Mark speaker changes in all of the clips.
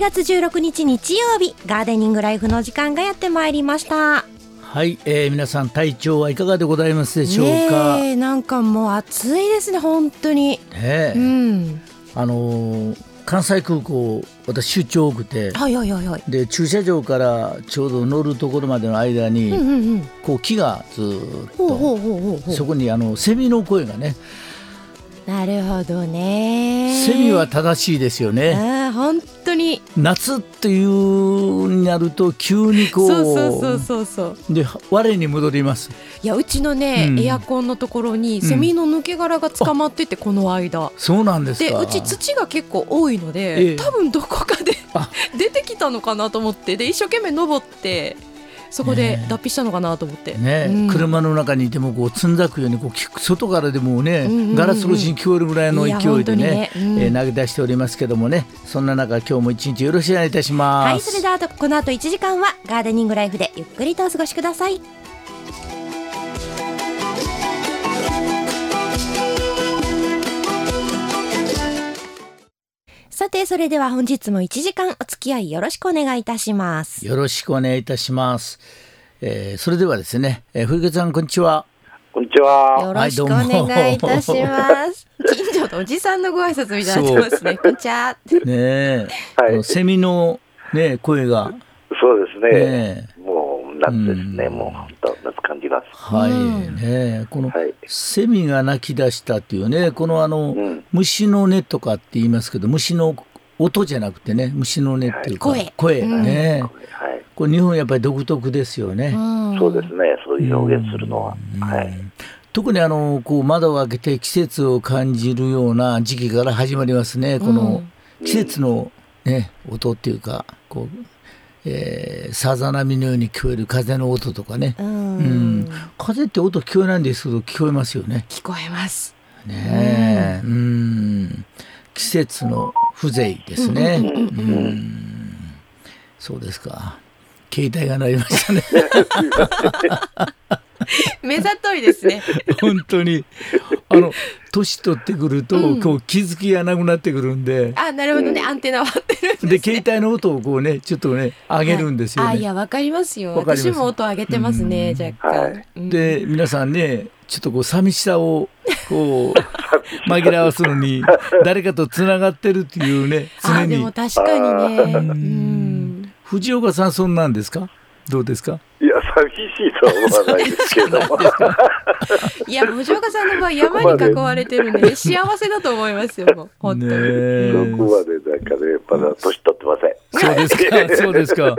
Speaker 1: 7月16日日曜日ガーデニングライフの時間がやってまいりました。
Speaker 2: はい、えー、皆さん体調はいかがでございますでしょうか？
Speaker 1: ねえなんかもう暑いですね本当に。
Speaker 2: ねえ。
Speaker 1: うん。
Speaker 2: あのー関西空港私出張多くて。
Speaker 1: はいはいはいはい。
Speaker 2: で駐車場からちょうど乗るところまでの間に、
Speaker 1: うんうんうん。
Speaker 2: こう木がずーっと。そこにあのセミの声がね
Speaker 1: なるほどね。
Speaker 2: セミは正しいですよね。
Speaker 1: 本当に。
Speaker 2: 夏っていうになると急にこう
Speaker 1: そうそうそうそうそう。
Speaker 2: で我に戻ります。
Speaker 1: いやうちのね、
Speaker 2: うん。
Speaker 1: エアコンのところにセミの抜け殻が捕まってて、この間。
Speaker 2: そうなんですか。
Speaker 1: でうち土が結構多いので、
Speaker 2: ええ。
Speaker 1: 多分どこかで
Speaker 2: あ。
Speaker 1: 出てきたのかなと思ってで一生懸命登ってそこで脱皮したのかなと思って、
Speaker 2: ね、
Speaker 1: うん。
Speaker 2: 車の中にいてもこうつんざくようにこう聞く外からでもね、
Speaker 1: うんうんうん。
Speaker 2: ガラス越しに聞こえるぐらいの勢いで
Speaker 1: いや本当に
Speaker 2: ね。
Speaker 1: ねうん。
Speaker 2: えー投げ出しておりますけどもね。そんな中今日も一日よろしくお願いいたします。
Speaker 1: はいそれではあとこの後1時間はガーデニングライフでゆっくりとお過ごしくださいさてそれでは本日も1時間お付き合いよろしくお願いいたします
Speaker 2: よろしくお願いいたします。えーそれではですね、えー、古池さんこんにちは。
Speaker 3: こんにちは。
Speaker 1: よろしくお願いいたします。近所のおじさんのご挨拶みたいになってますね。こんにちは。
Speaker 2: ねえ、
Speaker 3: はい
Speaker 2: セミのね声が
Speaker 3: そうですね。
Speaker 2: ね
Speaker 3: もう夏ですね。
Speaker 2: うん
Speaker 3: もう本当夏感じ。
Speaker 2: はい、
Speaker 1: うん
Speaker 2: ねえこの
Speaker 3: はい。
Speaker 2: セミが鳴き出したっていうねこのあの、
Speaker 3: うん。
Speaker 2: 虫の音とかって言いますけど虫の音じゃなくてね虫の音っていうか、
Speaker 1: はい
Speaker 2: 声
Speaker 1: うん
Speaker 2: ね、
Speaker 3: はい。
Speaker 2: これ日本やっぱり独特ですよね。
Speaker 3: そうですね。そういう表現するのは。
Speaker 2: うん
Speaker 3: はい。
Speaker 2: 特にあのこう窓を開けて季節を感じるような時期から始まりますねこの季節の、ね、音っていうかこう、えーさざ波のように聞こえる風の音とかね、
Speaker 1: うん、
Speaker 2: うん風って音聞こえないんですけど聞こえますよね。
Speaker 1: 聞こえます。
Speaker 2: ねえうん季節の風情ですね。
Speaker 1: うんうんうん
Speaker 2: うんそうですか。携帯が鳴りましたね。
Speaker 1: 目ざといですね。
Speaker 2: 本当にあの年取ってくると、
Speaker 1: うん
Speaker 2: こう気づきがなくなってくるんで
Speaker 1: あ、なるほどね。アンテナ張ってるんです、ね。
Speaker 2: で携帯の音をこうねちょっとね上げるんですよ
Speaker 1: あ、い
Speaker 2: ね。
Speaker 1: や、わかりますよ。私も音上げてますね。
Speaker 2: うん
Speaker 1: 若干。
Speaker 3: はい
Speaker 1: うん
Speaker 2: で皆さんねちょっとこう寂しさをこう 紛らわすのに誰かとつながってるっていうね
Speaker 1: あ、
Speaker 2: 常に
Speaker 1: でも確かにね。
Speaker 2: 藤岡さんそんなんですか？どうですか？
Speaker 3: いや、寂しいとは思わないですけども。
Speaker 1: いや、藤岡さんの場合、山に囲われてるんで、幸せだと思いますよ。もう、本当に。
Speaker 2: ねえ
Speaker 3: そこまでなんかね、まだ年取ってません。
Speaker 2: そうですか、そうですか。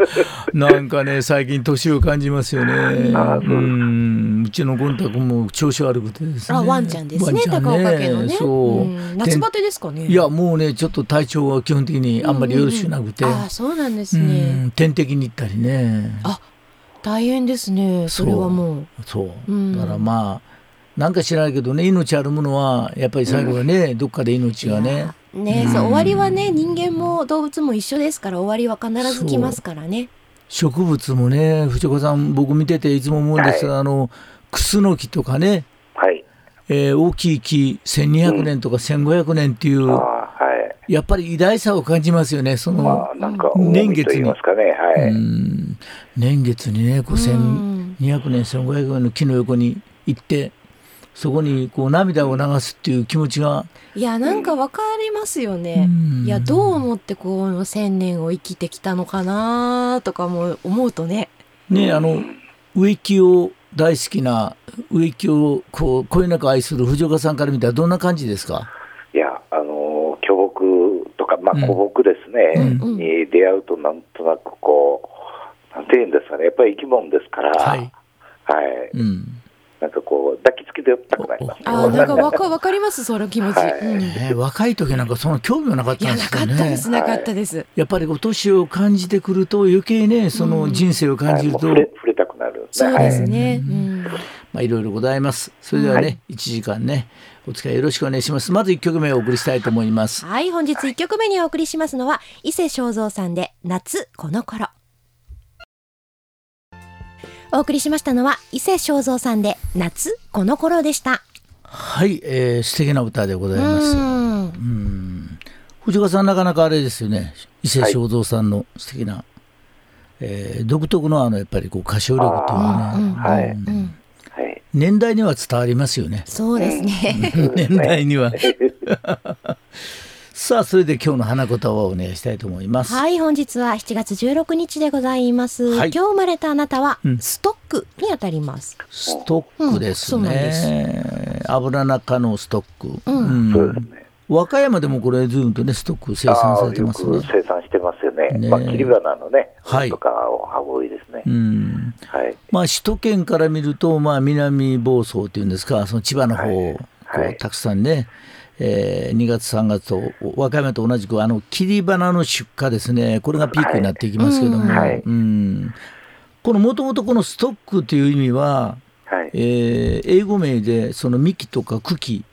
Speaker 2: なんかね、最近年を感じますよね。
Speaker 3: あそう
Speaker 2: うん、うちのゴン太君も調子悪くてですね。
Speaker 1: あ、ワンちゃんですね。
Speaker 2: ワンちゃん
Speaker 1: 高岡家のね。
Speaker 2: そう。
Speaker 1: ん夏バテですかね。
Speaker 2: いや、もうね、ちょっと体調は基本的にあんまりよろしくなくて。
Speaker 1: あ、そうなんです
Speaker 2: う
Speaker 1: ね。
Speaker 2: ん点滴に行ったりね。
Speaker 1: あ大変ですね。それはもう。
Speaker 2: そう
Speaker 1: う。ん
Speaker 2: だからまあ、なんか知らないけどね、命あるものは、やっぱり最後はね、どっかで命がね。
Speaker 1: ね、
Speaker 2: うん
Speaker 1: そう終わりはね人間も動物も一緒ですから終わりは必ず来ますからね。
Speaker 2: 植物もね、藤岡さん、僕見てていつも思うんですが、あの、クスノキとかね、
Speaker 3: はい。
Speaker 2: えー大きい木1200年とか1500年っていう、
Speaker 3: ああ、はい。
Speaker 2: やっぱり偉大さを感じますよねその、
Speaker 3: まあ、なんか、
Speaker 2: うん
Speaker 3: 重みと言いますかね。は
Speaker 2: う
Speaker 3: い。
Speaker 2: ん年月にねこう
Speaker 1: うん
Speaker 2: 1200年1500年の木の横に行ってそこにこう涙を流すっていう気持ちが、
Speaker 1: いやなんかわかりますよね。
Speaker 2: うん
Speaker 1: いやどう思ってこの千年を生きてきたのかなとかも思うとね。
Speaker 2: ねあの植木を大好きな植木をこうこよなく愛する藤岡さんから見たらどんな感じですか？
Speaker 3: いや、あの、まあ、
Speaker 2: うん。
Speaker 3: 古木ですね、
Speaker 1: うん。
Speaker 3: に出会うと、なんとなくこう、なんていうんですかね、やっぱり生き物ですから、
Speaker 2: はい。
Speaker 3: はい。
Speaker 2: うん。
Speaker 3: なんかこう、抱きつきてたくなりますね。
Speaker 1: あーなんかわかわかりますその気持ち。
Speaker 3: はい。
Speaker 1: うん。い
Speaker 2: ね若い時なんかその興味はなかったん
Speaker 1: やなか
Speaker 2: ですよね
Speaker 1: ったですなかったです。
Speaker 2: やっぱりこう年を感じてくると余計ねその人生を感じると、
Speaker 3: 触れ触れたくなる。ん
Speaker 1: そうですね。
Speaker 2: う
Speaker 1: うん
Speaker 2: まあ、いろいろございます。それではね、
Speaker 3: はい
Speaker 2: 1時間ね、お付き合いよろしくお願いします。まず1曲目をお送りしたいと思います。
Speaker 1: はい本日一曲目にお送りしますのは伊勢正三さんで夏この頃。お送りしましたのは伊勢正三さんで夏この頃でした。
Speaker 2: はい、えー、素敵な歌でございます。
Speaker 1: うん
Speaker 2: うん。藤川さんなかなかあれですよね。伊勢正蔵さんの素敵な、えー独特のあのやっぱりこう歌唱力っていうのはね、
Speaker 1: うん
Speaker 3: はい。
Speaker 2: 年代には伝わりますよね。
Speaker 1: そうですね。
Speaker 2: 年代には。さあそれで今日の花言葉をお願いしたいと思います。
Speaker 1: はい、本日は7月16日でございます。
Speaker 2: はい
Speaker 1: 今日生まれたあなたは
Speaker 2: うん
Speaker 1: ストックにあたります。
Speaker 2: ストックです
Speaker 1: うんそうなん
Speaker 2: ね。油中のストック。
Speaker 1: うん
Speaker 3: そうですね。
Speaker 2: 和歌山でもこれずっとねストック生産されてますね
Speaker 3: 生産してますよね。
Speaker 2: ね
Speaker 3: まあ、切り花のね、
Speaker 2: はい
Speaker 3: とかは多いですね。
Speaker 2: うん。
Speaker 3: はい。
Speaker 2: まあ首都圏から見るとまあ南房総っていうんですかその千葉の方、
Speaker 3: はい
Speaker 2: こ
Speaker 3: はいう
Speaker 2: たくさんね、えー2月3月と和歌山と同じくあの切り花の出荷ですねこれがピークになっていきますけども、
Speaker 3: はいはい
Speaker 2: うんこのもともとこのストックという意味は、
Speaker 3: はい。
Speaker 2: えー英語名でその幹とか茎、
Speaker 3: はい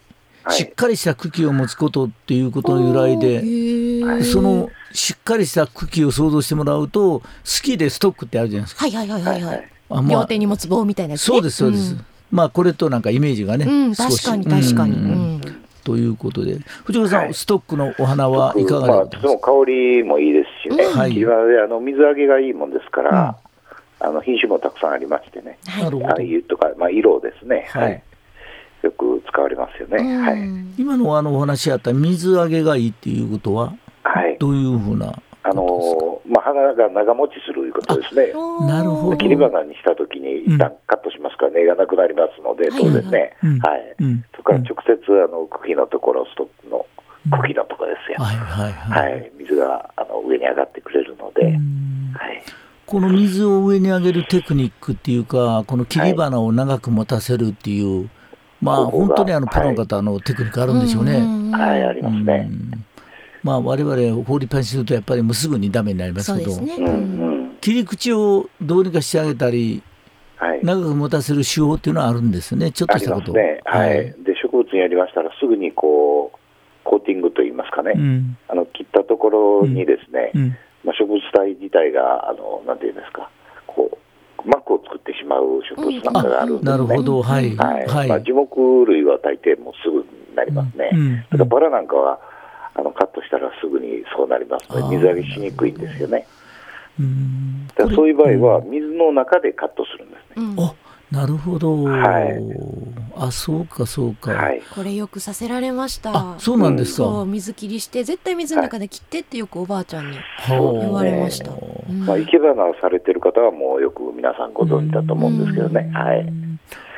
Speaker 2: しっかりした茎を持つことっていうことの由来で、そのしっかりした茎を想像してもらうと好きでストックってあるじゃないですか。
Speaker 1: はいはいはいはいはい。
Speaker 2: あまあ
Speaker 1: 両手に持つ棒みたいなやつね。
Speaker 2: そうですそうです、
Speaker 1: ん。
Speaker 2: まあこれとなんかイメージがね、
Speaker 1: うん、確かに確かに。
Speaker 2: う
Speaker 1: うん。ん
Speaker 2: ということで。藤岡さん、
Speaker 3: はい。
Speaker 2: ストックのお花はいかが
Speaker 3: まあ、
Speaker 2: で
Speaker 3: とても香りもいいですしね、
Speaker 2: はい。
Speaker 3: 切り花であの水揚げがいいもんですから、あの品種もたくさんありましてね、
Speaker 1: はい。
Speaker 2: なるほど。
Speaker 3: ああいうとか、まあ、色ですね、
Speaker 2: はい。
Speaker 3: はい、よく使われますよね。
Speaker 1: うん。
Speaker 3: はい。
Speaker 2: 今のあのお話あった水揚げがいいっていうことは
Speaker 3: はい。
Speaker 2: どういうふうな
Speaker 3: あのーまあ、花が長持ちするいうことですね。
Speaker 2: なるほど。
Speaker 3: 切り花にしたときに一旦カットしますから、根がなくなりますので、
Speaker 1: はい。
Speaker 3: 当然ね、
Speaker 2: うん。
Speaker 3: はい。
Speaker 2: うん。
Speaker 3: そこから直接あの茎のところ、ストックの茎のところですよ、
Speaker 2: はいはいは、
Speaker 3: はいい、水があの上に上がってくれるので、
Speaker 2: うん。
Speaker 3: はい、
Speaker 2: この水を上に上げるテクニックっていうかこの切り花を長く持たせるっていう、まあ本当にあのプロの方のテクニックあるんでしょうね。
Speaker 1: ん
Speaker 3: はい、ありますね。
Speaker 2: うん。まあ我々放りっぱなしするとやっぱりもうすぐにダメになりますけど
Speaker 1: ね。
Speaker 3: うんうん。
Speaker 2: 切り口をどうにかしてあげたり
Speaker 3: はい、
Speaker 2: 長く持たせる手法っていうのはあるんですねちょっと
Speaker 3: あ
Speaker 2: したこと。
Speaker 3: ね、はい。で植物にやりましたら、すぐにこうコーティングといいますかね、
Speaker 2: うん。
Speaker 3: あの切ったところにですね、
Speaker 2: うん。
Speaker 3: まあ、植物体自体が、あのなんていうんですか、こう膜を作ってしまう植物なんかがあるんですね。
Speaker 2: なるほど。はい。
Speaker 3: はい。樹木類は大抵もうすぐになりますね。
Speaker 2: うん。
Speaker 3: だからバラなんかはあのカットしたらすぐにそうなりますので、水揚げしにくいんですよね。
Speaker 2: うん。
Speaker 3: だからそういう場合は、水の中でカットするんですね。
Speaker 1: うん。
Speaker 2: あなるほど、
Speaker 3: はい。
Speaker 2: あそうかそうか、
Speaker 3: はい、
Speaker 1: これよくさせられました。
Speaker 2: あそうなんですか、
Speaker 1: そう水切りして絶対水の中で切ってってよくおばあちゃんに
Speaker 2: は
Speaker 1: 言われました。うん。
Speaker 3: まあ、生け花をされてる方はもうよく皆さんご存知だと思うんですけどね。はい。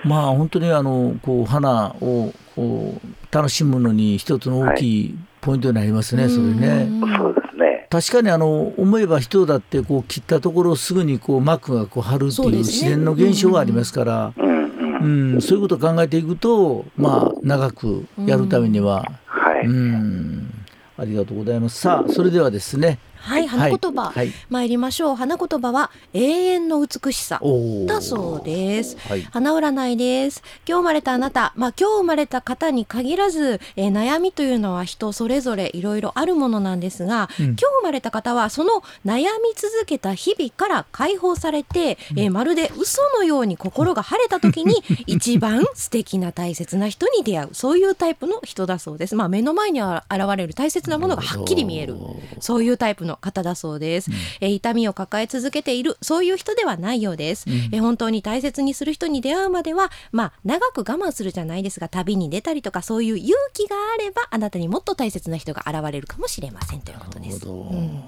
Speaker 2: まあ本当にあのこう花をこう楽しむのに一つの大きいポイントになりますね、それね。
Speaker 1: うん
Speaker 3: そうですね。
Speaker 2: 確かにあの思えば人だってこう切ったところをすぐにこう膜がこう張るっていう自然の現象がありますから、
Speaker 3: うんうん。
Speaker 2: うん、そういうことを考えていくと、まあ、長くやるためには、
Speaker 3: はい。
Speaker 2: うん、ありがとうございます。さあ、それではですね。
Speaker 1: はい、花言葉、
Speaker 2: はい。
Speaker 1: 参りましょう。花言葉は永遠の美しさだそうです。
Speaker 2: はい。
Speaker 1: 花占いです。今日生まれたあなた、まあ今日生まれた方に限らず、えー悩みというのは人それぞれいろいろあるものなんですが、
Speaker 2: うん
Speaker 1: 今日生まれた方はその悩み続けた日々から解放されて、えーまるで嘘のように心が晴れた時に 一番素敵な大切な人に出会う、そういうタイプの人だそうです。まあ目の前に現れる大切なものがはっきり見える。そういうタイプの方だそうです、えー痛みを抱え続けているそういう人ではないようです、えー本当に大切にする人に出会うまではまあ長く我慢するじゃないですが旅に出たりとかそういう勇気があればあなたにもっと大切な人が現れるかもしれませんということです。
Speaker 2: なるほど。
Speaker 1: うん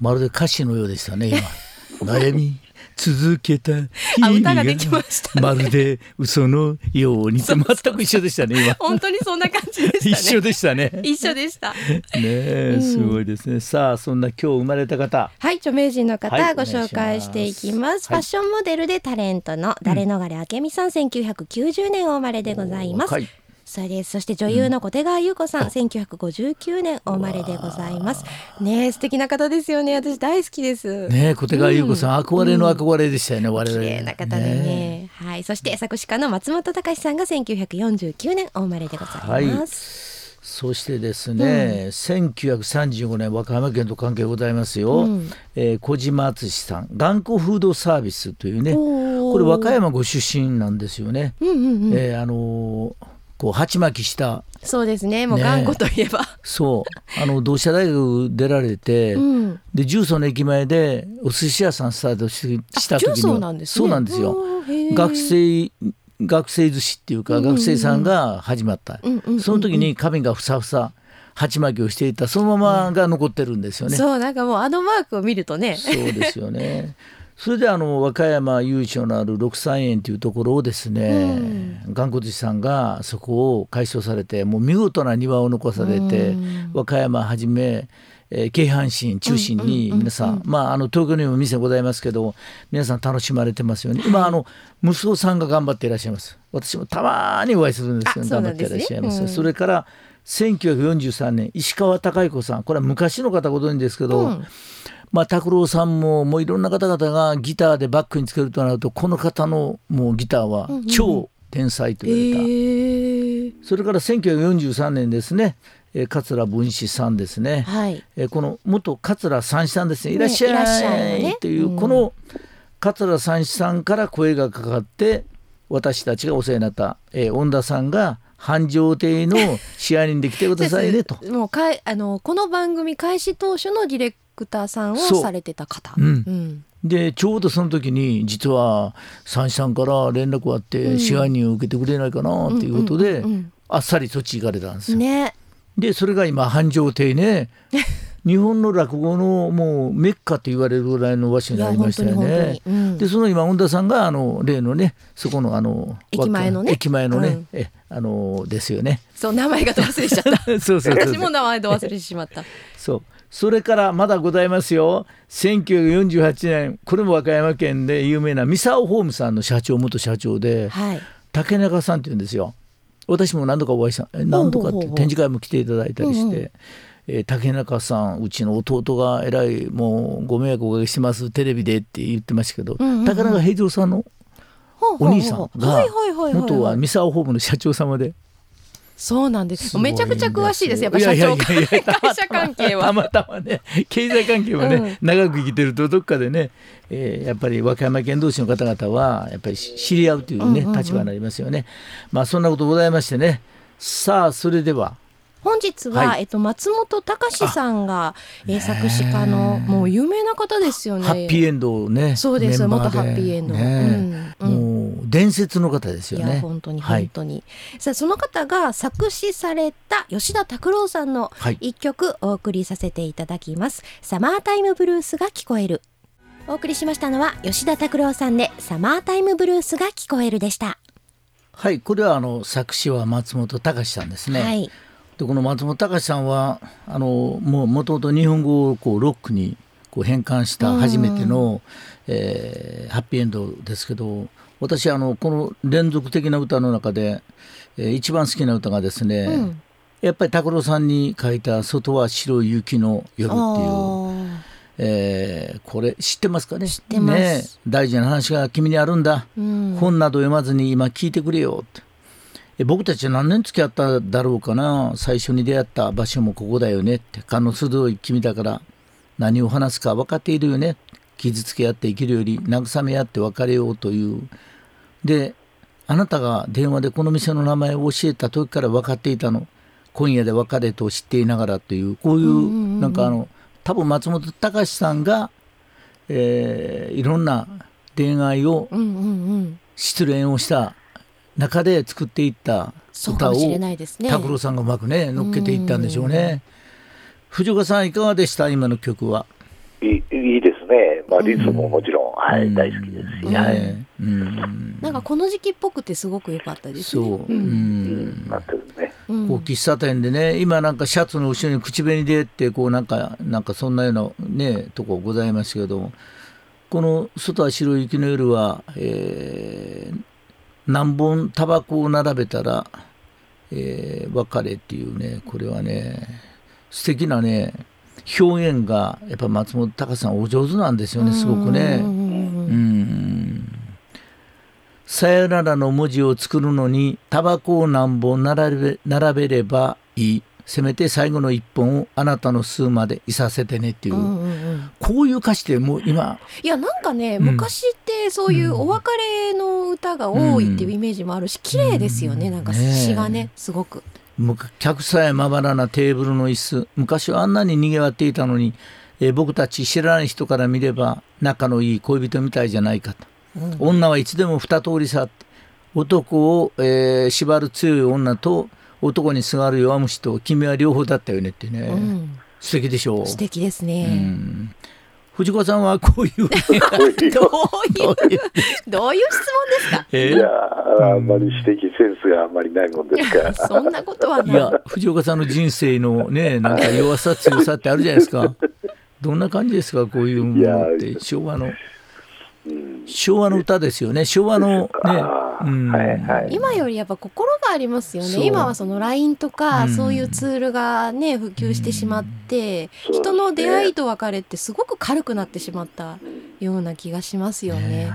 Speaker 2: まるで歌詞のようでしたね、今。悩み？続けた日
Speaker 1: あ
Speaker 2: 々
Speaker 1: 歌ができましたね
Speaker 2: まるで嘘のように全く一緒でしたね、今。
Speaker 1: 本当にそんな感じでしたね
Speaker 2: 一緒でしたね。ね
Speaker 1: 一緒でした
Speaker 2: え、すごいですね。さあ、そんな今日生まれた方。
Speaker 1: はい、著名人の方、
Speaker 2: はい
Speaker 1: ご紹介していきます。
Speaker 2: はい
Speaker 1: ファッションモデルでタレントの誰逃れ明美さん、1990年お生まれでございます。
Speaker 2: はい
Speaker 1: そうです。そして女優の小手川優子さん、1959年お生まれでございます。ねえ素敵な方ですよね。私大好きです。
Speaker 2: ねえ、小手川優子さん、憧れの憧れでしたよね、我
Speaker 1: 綺
Speaker 2: 々。
Speaker 1: 麗な方でねはい。そして作詞家の松本隆さんが1949年お生まれでございます。
Speaker 2: そしてですね、1935年和歌山県と関係ございますよ、
Speaker 1: うん
Speaker 2: えー小島敦さん頑固フードサービスというねこれ和歌山ご出身なんですよね、
Speaker 1: うんうんうん。
Speaker 2: えーあのーこう鉢巻きした。
Speaker 1: そうですね。もう頑固といえば、
Speaker 2: そう。あの同志社大学出られて、
Speaker 1: うん。
Speaker 2: で重曹の駅前でお寿司屋さんスタートしした時に
Speaker 1: 重曹なんですね。
Speaker 2: そうなんですよ。学生学生寿司っていうか、
Speaker 1: うんうんうん。
Speaker 2: 学生さんが始まった、
Speaker 1: うんうんうんうん。
Speaker 2: その時に髪がふさふさ鉢巻きをしていた。そのままが残ってるんですよね、
Speaker 1: そうなんかもうあのマークを見るとね。
Speaker 2: そうですよね。それであの和歌山由緒のある六三園というところをですね、頑固寿司さんがそこを改装されてもう見事な庭を残されて、
Speaker 1: うん。
Speaker 2: 和歌山はじめ、えー京阪神中心に皆さん、まあ、あの東京にも店ございますけど皆さん楽しまれてますよね、今あの息子さんが頑張っていらっしゃいます。私もたまにお会いするんですけど、
Speaker 1: あそう
Speaker 2: 頑張っていらっしゃいます、
Speaker 1: うん。
Speaker 2: それから1943年石川貴彦さん。これは昔の方ご存知ですけど、
Speaker 1: うん
Speaker 2: まあ、拓郎さんももういろんな方々がギターでバックにつけるとなるとこの方のもうギターは超天才と
Speaker 1: え
Speaker 2: 言われた、
Speaker 1: ー、
Speaker 2: それから1943年ですね、えー桂文枝さんですね、
Speaker 1: はい。
Speaker 2: えーこの元桂三枝さんですね。いらっしゃい,、
Speaker 1: いらっしゃいね。
Speaker 2: という、
Speaker 1: うん。
Speaker 2: この桂三枝さんから声がかかって私たちがお世話になった、えー恩田さんが繁盛亭の支配人で来てくださいねと。
Speaker 1: もうかいあのこの番組開始当初のディレクターさんをされてた方。
Speaker 2: うん。
Speaker 1: うん。
Speaker 2: でちょうどその時に実は三枝さんから連絡があって、支配人を受けてくれないかなっていうことで、
Speaker 1: うんうんうん。
Speaker 2: あっさりそっち行かれたんですよ。
Speaker 1: ね。
Speaker 2: でそれが今繁盛亭ね 日本の落語のもうメッカと言われるぐらいの場所になりましたよね。
Speaker 1: うん。
Speaker 2: でその今恩田さんがあの例のねそこのあの
Speaker 1: 駅前のね。
Speaker 2: 駅前のね、
Speaker 1: うん。
Speaker 2: えあのですよね。
Speaker 1: そう名前がど忘れしちゃった。
Speaker 2: そうそうそうそう。
Speaker 1: 私も名前ど忘れてしまった。
Speaker 2: そうそれからまだございますよ。1948年これも和歌山県で有名な三沢ホームさんの社長元社長で
Speaker 1: はい。
Speaker 2: 竹中さんって言うんですよ。私も何度かお会いしたえ何度かって展示会も来ていただいたりして、
Speaker 1: うんうん
Speaker 2: えー竹中さんうちの弟がえらいもうご迷惑おかけしてますテレビでって言ってましたけど、
Speaker 1: うんうんうん。
Speaker 2: 竹中平蔵さんのお兄さんが
Speaker 1: はいはいはいはい
Speaker 2: 元は三沢ホームの社長様で。
Speaker 1: そうなんです。めちゃくちゃ詳しいです。やっぱ社長 会社関係は。
Speaker 2: たまたまね経済関係はね、
Speaker 1: うん。
Speaker 2: 長く生きてるとどっかでね、えーやっぱり和歌山県同士の方々はやっぱり知り合うというね、立場になりますよね。まあそんなことございましてね。さあそれでは。
Speaker 1: 本日は、
Speaker 2: はい。
Speaker 1: えっと、松本隆さんが、えー作詞家のもう有名な方ですよね。
Speaker 2: ハッピーエンドをね
Speaker 1: そうです。元ハッピーエンド。
Speaker 2: ね
Speaker 1: うん。うん。
Speaker 2: もう伝説の方ですよね。
Speaker 1: 本当に
Speaker 2: はい。
Speaker 1: 本当に、さあその方が作詞された吉田拓郎さんの
Speaker 2: はい。
Speaker 1: 一曲お送りさせていただきます、サマータイムブルースが聞こえる。お送りしましたのは吉田拓郎さんでサマータイムブルースが聞こえるでした、
Speaker 2: はいこれはあの作詞は松本隆さんですね。
Speaker 1: はい。
Speaker 2: でこの松本隆さんはあのもう元々日本語をこうロックにこう変換した初めての、えーハッピーエンドですけど私あのこの連続的な歌の中で、えー一番好きな歌がですね、
Speaker 1: うん。
Speaker 2: やっぱり拓郎さんに書いた「外は白い雪の夜」っていう、えーこれ知ってますかね？
Speaker 1: 知ってます。
Speaker 2: ね大事な話が君にあるんだ、
Speaker 1: うん。
Speaker 2: 本など読まずに今聞いてくれよ。ってえ僕たちは何年付き合っただろうかな？最初に出会った場所もここだよねって。勘の鋭い君だから何を話すか分かっているよね傷つけ合って生きるより慰め合って別れようという。であなたが電話でこの店の名前を教えた時から分かっていたの。今夜で別れと知っていながらというこうい
Speaker 1: う
Speaker 2: なんかあの多分松本隆さんが、えーいろんな恋愛を失恋をした中で作っていった歌を
Speaker 1: そうかもしれないですね。
Speaker 2: 拓郎さんがうまくね乗っけていったんでしょうね。藤岡さんいかがでした？今の曲は。
Speaker 3: いいいいですね、まあ、リズムももちろん、はい、大好きですし、
Speaker 1: うん
Speaker 3: はい、
Speaker 2: ねうん。
Speaker 1: なんかこの時期っぽくてすごく良かったですね。
Speaker 2: そ
Speaker 1: う、ん。
Speaker 2: ん。
Speaker 3: なってるね。
Speaker 1: うん。
Speaker 2: こう喫茶店でね今なんかシャツの後ろに口紅でってこうなんかなんかそんなようなねとこございますけどこの「外は白い雪の夜は」えー何本タバコを並べたら、えー別れっていうねこれはね素敵なね表現がやっぱ松本隆さんお上手なんですよねすごくね。
Speaker 1: うん。うん。うん
Speaker 2: う
Speaker 1: うん
Speaker 2: んさよならの文字を作るのにタバコを何本並べ並べればいい。せめて最後の一本をあなたの数までいさせてねっていう、
Speaker 1: うんうんうん。
Speaker 2: こういう歌詞でもう今
Speaker 1: いやなんかね、
Speaker 2: うん。
Speaker 1: 昔ってそういうお別れの歌が多いっていうイメージもあるし、綺麗ですよねなんか詩がねすごく。
Speaker 2: 客さえまばらなテーブルの椅子。昔はあんなににぎわっていたのに、えー、僕たち知らない人から見れば仲のいい恋人みたいじゃないかと、うん、女はいつでも二通りさって男を、えー、縛る強い女と男にすがる弱虫と君は両方だったよねってね、うん、素敵でしょう。
Speaker 1: 素敵ですね、うん
Speaker 2: 藤子さんはこういう どういう
Speaker 1: どういう質問ですか？
Speaker 3: えー、いやあんまり指摘センスがあんまりないもんですから。
Speaker 1: そんなことはない。
Speaker 2: いや 藤岡さんの人生のねなんか弱さ強さってあるじゃないですか。どんな感じですかこういうものって昭和の。昭和の歌ですよね。昭和のね、
Speaker 1: うん。はいはい、今よりやっぱ心がありますよね。今はその LINE とか、うん、そういうツールがね普及してしまって、うん、人の出会いと別れってすごく軽くなってしまったような気がしますよね。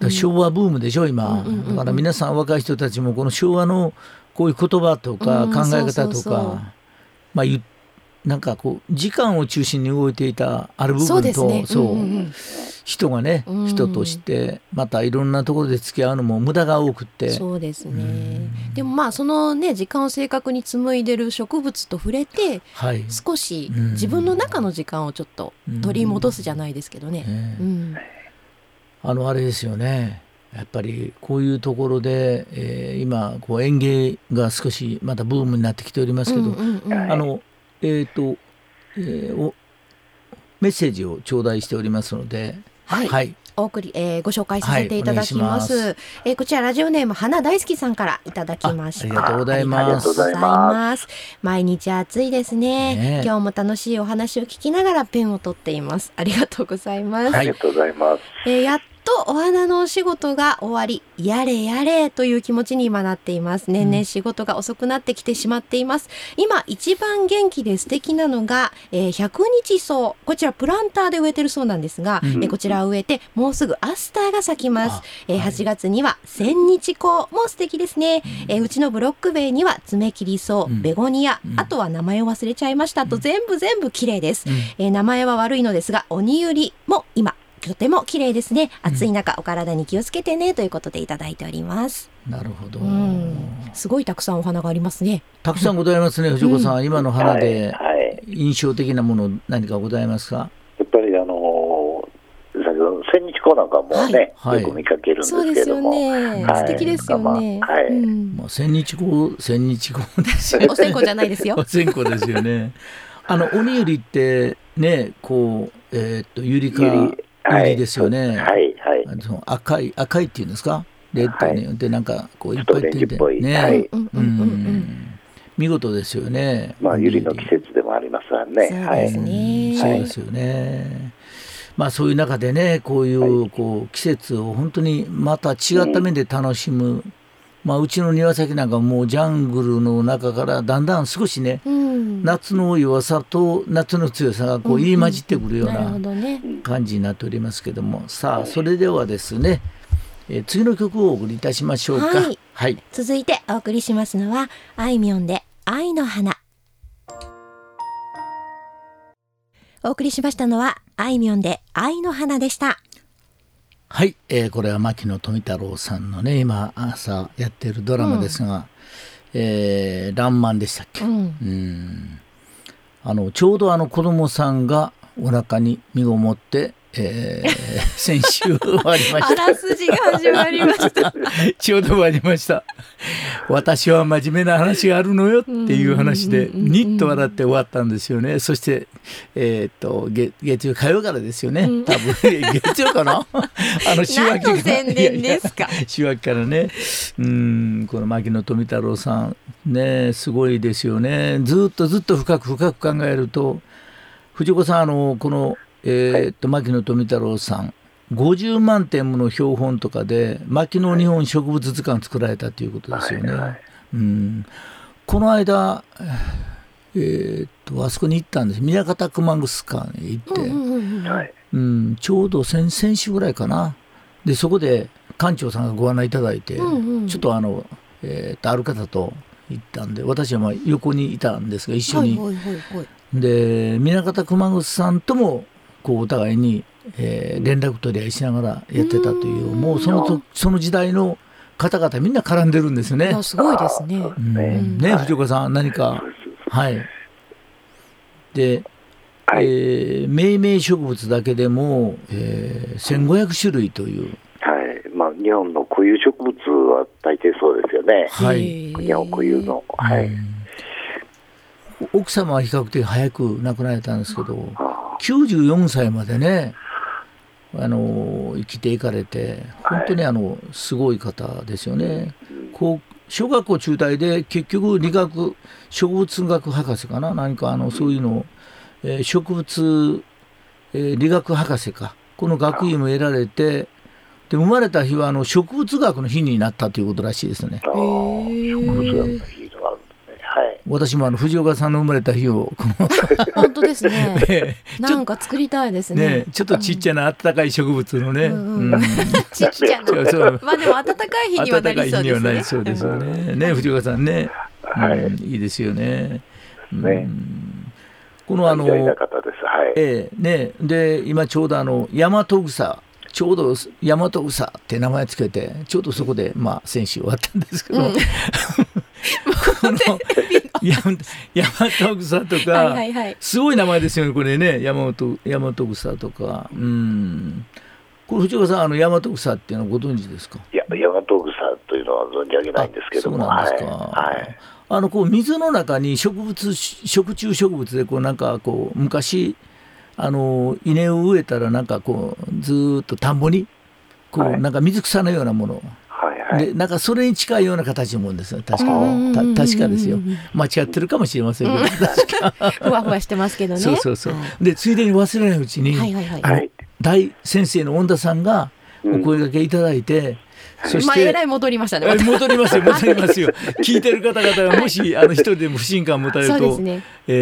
Speaker 2: ね昭和ブームでしょ今、だから皆さん若い人たちもこの昭和のこういう言葉とか考え方とか、まあ言なんかこう時間を中心に動いていたある部分とそう、ね。うんうん、人がね、人としてまたいろんなところで付き合うのも無駄が多くて。
Speaker 1: そうですね、うん、でもまあそのね時間を正確に紡いでる植物と触れて、はい、少し自分の中の時間をちょっと取り戻すじゃないですけどね。
Speaker 2: あのあれですよね。やっぱりこういうところで、えー、今こう園芸が少しまたブームになってきておりますけど、あのえっ、ー、と、えー、おメッセージを頂戴しておりますので、
Speaker 1: はい、はい、お送り、えー、ご紹介させていただきます。はい、ますえー、こちらラジオネーム花大好きさんからいただきました。
Speaker 2: ありがとうございます。ありがとうござい
Speaker 1: ます。毎日暑いですね、ね、今日も楽しいお話を聞きながらペンを取っています。ありがとうございます。
Speaker 3: ありがとうございます。
Speaker 1: えー、やっとお花のお仕事が終わり、やれやれという気持ちに今なっています。年々仕事が遅くなってきてしまっています。今一番元気で素敵なのが、えー、100日草。こちらプランターで植えてるそうなんですが、うん、えー、こちらを植えてもうすぐアスターが咲きます。えー、8月には千日草も素敵ですね。えー、うちのブロック塀には爪切り草、ベゴニア、あとは名前を忘れちゃいました。と全部全部綺麗です。えー、名前は悪いのですが、鬼ゆりも今とても綺麗ですね。暑い中、お体に気をつけてねということでいただいております。
Speaker 2: なるほど、
Speaker 1: すごいたくさんお花がありますね。
Speaker 2: たくさんございますね 藤子さん、うん、今の花で印象的なもの何かございますか？
Speaker 3: やっぱりあの先ほど千日紅なんかもね、はい、よく見かけるんですけども、
Speaker 1: ね。はい、素敵ですよね、
Speaker 3: まあ、はい、う
Speaker 2: ん、まあ千日紅千日紅ですよ
Speaker 1: お線香じゃないですよ。
Speaker 2: お線香ですよね。あの鬼ゆりってねこうえー、っとゆりか売りですよね。はい、はい。その赤い、赤いっていうんですか？レッドによってなんかこういっぱい出てね。はい。うん。見事ですよね。
Speaker 3: まあ、ゆりの季節でもありますわね。
Speaker 1: そうですね。
Speaker 2: そうですよね。まあそういう中でね、こういうこう季節を本当にまた違った面で楽しむ。まあ、うちの庭先なんかもうジャングルの中からだんだん少しね、うん、夏の弱さと夏の強さがこう言い混じってくるような感じになっておりますけども、さあそれではですね、えー、次の曲をお送りいたしましょうか、はい、
Speaker 1: はい、続いてお送りしますのはあいみょんで愛の花。お送りしましたのはあいみょんで愛の花でした
Speaker 2: はい、えー、これは牧野富太郎さんのね今朝やってるドラマですが「うん、えー、らんまん」でしたっけ、うん、うん。あのちょうどあの子供さんがお腹に身ごもってえー、先週終わりました。
Speaker 1: あらすじが始まりました。
Speaker 2: ちょうど終わりました。私は真面目な話があるのよっていう話で、にっと笑って終わったんですよね。そして、えー、っと月、月曜火曜からですよね。多分、月曜かな？あ
Speaker 1: の、週明け宣伝ですか？
Speaker 2: 週明けからね。うん、この牧野富太郎さん、ね、すごいですよね。ずっとずっと深く深く考えると、藤子さん、あの、この、えー、っと牧野富太郎さん。50万点もの標本とかで牧野日本植物図鑑作られたということですよね。はいはい、うん。この間、えー、っとあそこに行ったんです。宮方熊楠館に行って、うん、ちょうど先々週ぐらいかな。でそこで館長さんがご案内いただいて、うんうん、ちょっとあの、えー、っとある方と行ったんで私はまあ横にいたんですが一緒に。はいはいはいはい、で宮方熊楠さんともこうお互いに、えー連絡取り合いしながらやってたというもうそのとその時代の方々みんな絡んでるんですよね。
Speaker 1: すごいですね。
Speaker 2: うん
Speaker 3: ね
Speaker 2: ね
Speaker 3: はい
Speaker 2: 藤岡さん何か？はい。で、
Speaker 3: はい
Speaker 2: えー命名植物だけでも、えー、1500種類という、
Speaker 3: はい。まあ、日本の固有植物は大抵そうですよね。
Speaker 2: はい
Speaker 3: 日本固有の。はい。
Speaker 2: うん奥様は比較的早く亡くなられたんですけど
Speaker 3: あ
Speaker 2: 94歳までねあの生きていかれて本当にあのすごい方ですよね。こう小学校中退で結局理学植物学博士かな？何かあのそういうのを、えー植物、えー理学博士かこの学位も得られてで生まれた日はあの植物学の日になったということらしいですね。
Speaker 3: 植物学
Speaker 2: 私もあの藤岡さんの生まれた日をこの
Speaker 1: 本当ですね。
Speaker 2: ね
Speaker 1: なんか作りたいです
Speaker 2: ね
Speaker 1: ね。
Speaker 2: ちょっとちっちゃな暖かい植物のね、
Speaker 1: うんうん
Speaker 2: うん
Speaker 1: ちっちゃな。まあでも暖かい日にはなりそうですね。
Speaker 2: ですよね。ね藤岡さんね、
Speaker 3: はい
Speaker 2: うんいいですよね。うん
Speaker 3: ね
Speaker 2: このあの。
Speaker 3: はい。
Speaker 2: ええねで今ちょうどあの大和草ちょうど大和草って名前つけてちょうどそこでまあ選手終わったんですけど、
Speaker 1: うん
Speaker 2: このや大和草とか、
Speaker 1: はいはいはい。
Speaker 2: すごい名前ですよねこれね。大和大和草とか。うん。これ藤岡さんあの大和草っていうのはご存知ですか？
Speaker 3: いや、大和草というのは存じ上げないんですけど
Speaker 2: そうなんですか、
Speaker 3: はい。はい。
Speaker 2: あのこう水の中に植物食虫植物でこうなんかこう昔あの稲を植えたらなんかこうずーっと田んぼにこ
Speaker 3: はい。
Speaker 2: うなんか水草のようなもの、
Speaker 3: はいはい。
Speaker 2: でなんかそれに近いような形のものですよ。確か。確かですよ。間違ってるかもしれませんけど、確か。
Speaker 1: ふわふわしてますけどね。
Speaker 2: そうそうそう、
Speaker 1: はい。
Speaker 2: でついでに忘れないうちに、
Speaker 1: はいはいはい。
Speaker 3: はい。
Speaker 2: 大先生の恩田さんがお声掛けいただいて、そして、
Speaker 1: まあえらい戻りましたね。
Speaker 2: え戻りますよ戻りますよ。聞いてる方々がもしあの一人でも不信感を持たれると、
Speaker 1: そうですね。
Speaker 2: え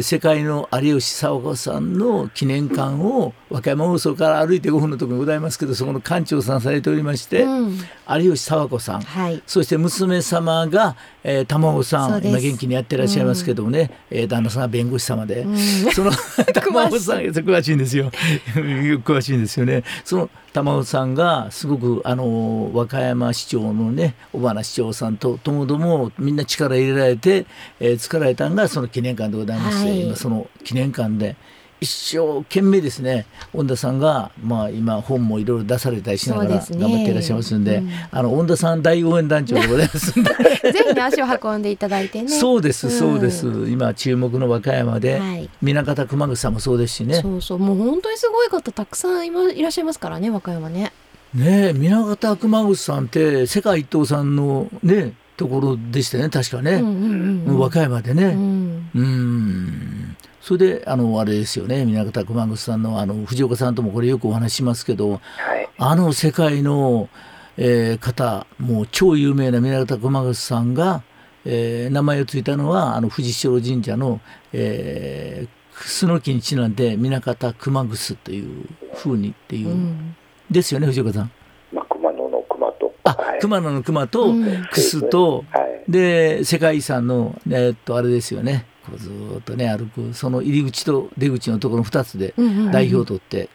Speaker 2: ー世界の有吉佐和子さんの記念館を和歌山放送から歩いて5分のところにございますけどそこの館長さんされておりまして、
Speaker 1: うん。
Speaker 2: 有吉佐和子さん。
Speaker 1: はい。
Speaker 2: そして娘様が、えー、玉緒さ
Speaker 1: ん
Speaker 2: 今元気にやってらっしゃいますけどもね、えー旦那さんは弁護士様で、
Speaker 1: うん。
Speaker 2: その 玉緒さん詳しいんですよ。詳しいんですよね。その玉緒さんがすごくあの和歌山市長のね小花市長さんとともどもみんな力入れられて、えー作られたのがその記念館でございまして、
Speaker 1: はい。
Speaker 2: 今その記念館で一生懸命ですね恩田さんが、まあ、今本もいろいろ出されたりしながら頑張っていらっしゃいますんで
Speaker 1: うん。
Speaker 2: あの恩田さん大応援団長でございますんで。
Speaker 1: ぜひね足を運んでいただいてね。
Speaker 2: そうですそうです、
Speaker 1: う
Speaker 2: 今注目の和歌山で、
Speaker 1: はい。
Speaker 2: 南方熊口さんもそうですしね。
Speaker 1: そうそう。もう本当にすごい方たくさん今いらっしゃいますからね和歌山ね。
Speaker 2: ねえ南方熊口さんって世界一等さんのねところでしたね確かね、
Speaker 1: うんうんうんうん。
Speaker 2: 和歌山で
Speaker 1: う
Speaker 2: ね
Speaker 1: ん。
Speaker 2: うんそれであのあれですよね南方熊口さんのあの藤岡さんともこれよくお話ししますけど
Speaker 3: はい。
Speaker 2: あの世界の、えー方もう超有名な南方熊口さんが、えー名前をついたのはあの富士小神社の、えー、クスノキにちなんで南方熊楠というふうにっていう、
Speaker 1: うん。
Speaker 2: ですよね藤岡さん。
Speaker 3: まあ、熊野の熊と。
Speaker 2: あ、
Speaker 3: はい。
Speaker 2: 熊野の熊と
Speaker 1: うん
Speaker 2: クスと、
Speaker 3: はい。
Speaker 2: で世界遺産のえーっとあれですよねこうずーっとね歩くその入り口と出口のところの2つで代表を取って。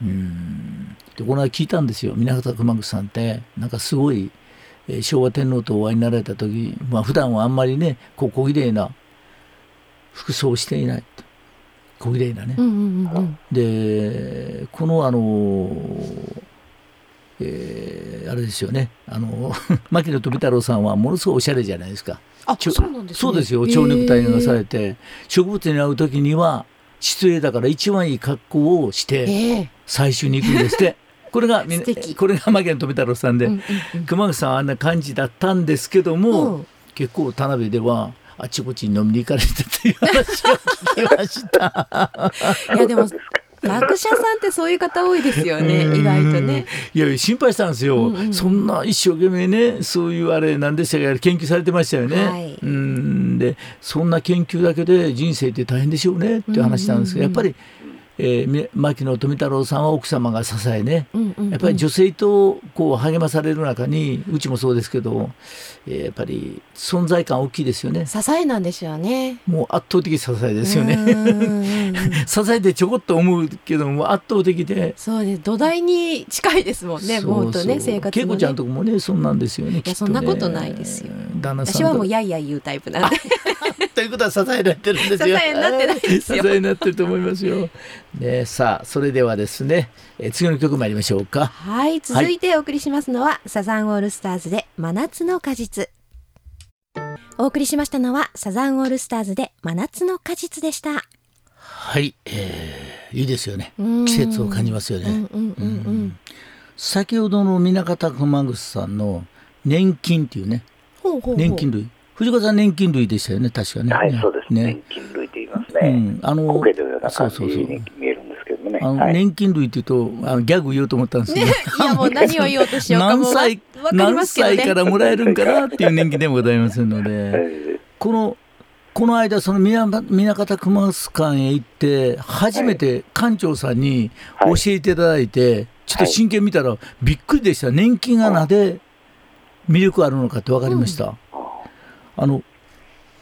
Speaker 3: うん
Speaker 2: うんでこの間聞いたんですよ南方熊口さんってなんかすごい、えー昭和天皇とお会いになられた時まあ普段はあんまりねこう小綺麗な服装をしていないと小綺麗なね。でこのあのえーあれですよね。あの 牧野富太郎さんはものすごいおしゃれじゃないですか。
Speaker 1: あそうなんですね。
Speaker 2: そうですよ。蝶ネクタイがされて植物に会う時には失礼だから一番いい格好をして
Speaker 1: ええ。
Speaker 2: 採集に行くんですって。これがこれが牧野富太郎さんで、
Speaker 1: うんうんうん。
Speaker 2: 熊口さんはあんな感じだったんですけども、
Speaker 1: うん。
Speaker 2: 結構田辺ではあちこちに飲みに行かれてという話を聞きました。
Speaker 1: いやでも学者さんってそういう方多いですよね 意外とね。
Speaker 2: いやいや心配したんですよ、
Speaker 1: うんうん。
Speaker 2: そんな一生懸命ねそういうあれ何でしたか研究されてましたよね。
Speaker 1: はい。
Speaker 2: うん。でそんな研究だけで人生って大変でしょうねっていう話なんですけど、
Speaker 1: うんうんうん。
Speaker 2: やっぱりえー、牧野富太郎さんは奥様が支えね、
Speaker 1: うんうんうん。
Speaker 2: やっぱり女性とこう励まされる中にうちもそうですけど、えーやっぱり存在感大きいですよね。
Speaker 1: 支えなんでしょうね。
Speaker 2: もう圧倒的支えですよね。支えてちょこっと思うけども圧倒的で。
Speaker 1: そうです。土台に近いですもんね
Speaker 2: そう
Speaker 1: もうとね生活のね。
Speaker 2: 恵子ちゃんとこもねそんなんですよねきっとね
Speaker 1: そんなことないですよ。
Speaker 2: 旦那さん
Speaker 1: 私はもう
Speaker 2: と
Speaker 1: やいやい言うタイプなんで。
Speaker 2: と いうことは支えられてるんですよ。
Speaker 1: 支えになってないですよ。
Speaker 2: 支えになってると思いますよ。ねさあそれではですね、えー次の曲参りましょうか。
Speaker 1: はい続いてお送りしますのは、サザンオールスターズで真夏の果実。お送りしましたのはサザンオールスターズで真夏の果実でした。
Speaker 2: はい、えーいいですよね。
Speaker 1: うん。
Speaker 2: 季節を感じますよね、先ほどの南方熊楠さんの年金っていうね
Speaker 1: ほうほうほう。
Speaker 2: 年金類藤川さん年金類でしたよね確かね。
Speaker 3: はい、そうです。
Speaker 2: ね。
Speaker 3: 年金類って言います
Speaker 2: う
Speaker 3: ね。
Speaker 2: ん。あの
Speaker 3: 苔のような感じ
Speaker 2: そうそうそう。
Speaker 3: に見えるんですけどもね。
Speaker 2: あの、
Speaker 3: はい。
Speaker 2: 年金類っていうとあのギャグ言おうと思ったんですけど、
Speaker 1: いやもう何を言おうとしようか
Speaker 2: 何歳
Speaker 1: わかりま
Speaker 2: 何
Speaker 1: すけどね
Speaker 2: 歳からもらえるんかなっていう年金でもございますの
Speaker 3: え
Speaker 2: で
Speaker 3: ー
Speaker 2: このこの間その南南方熊須館へ行って初めて館長さんに教
Speaker 3: はい。
Speaker 2: えていただいて、ちょっと真剣見たらびっくりでした。年金がなで魅力あるのかって分かりました。あの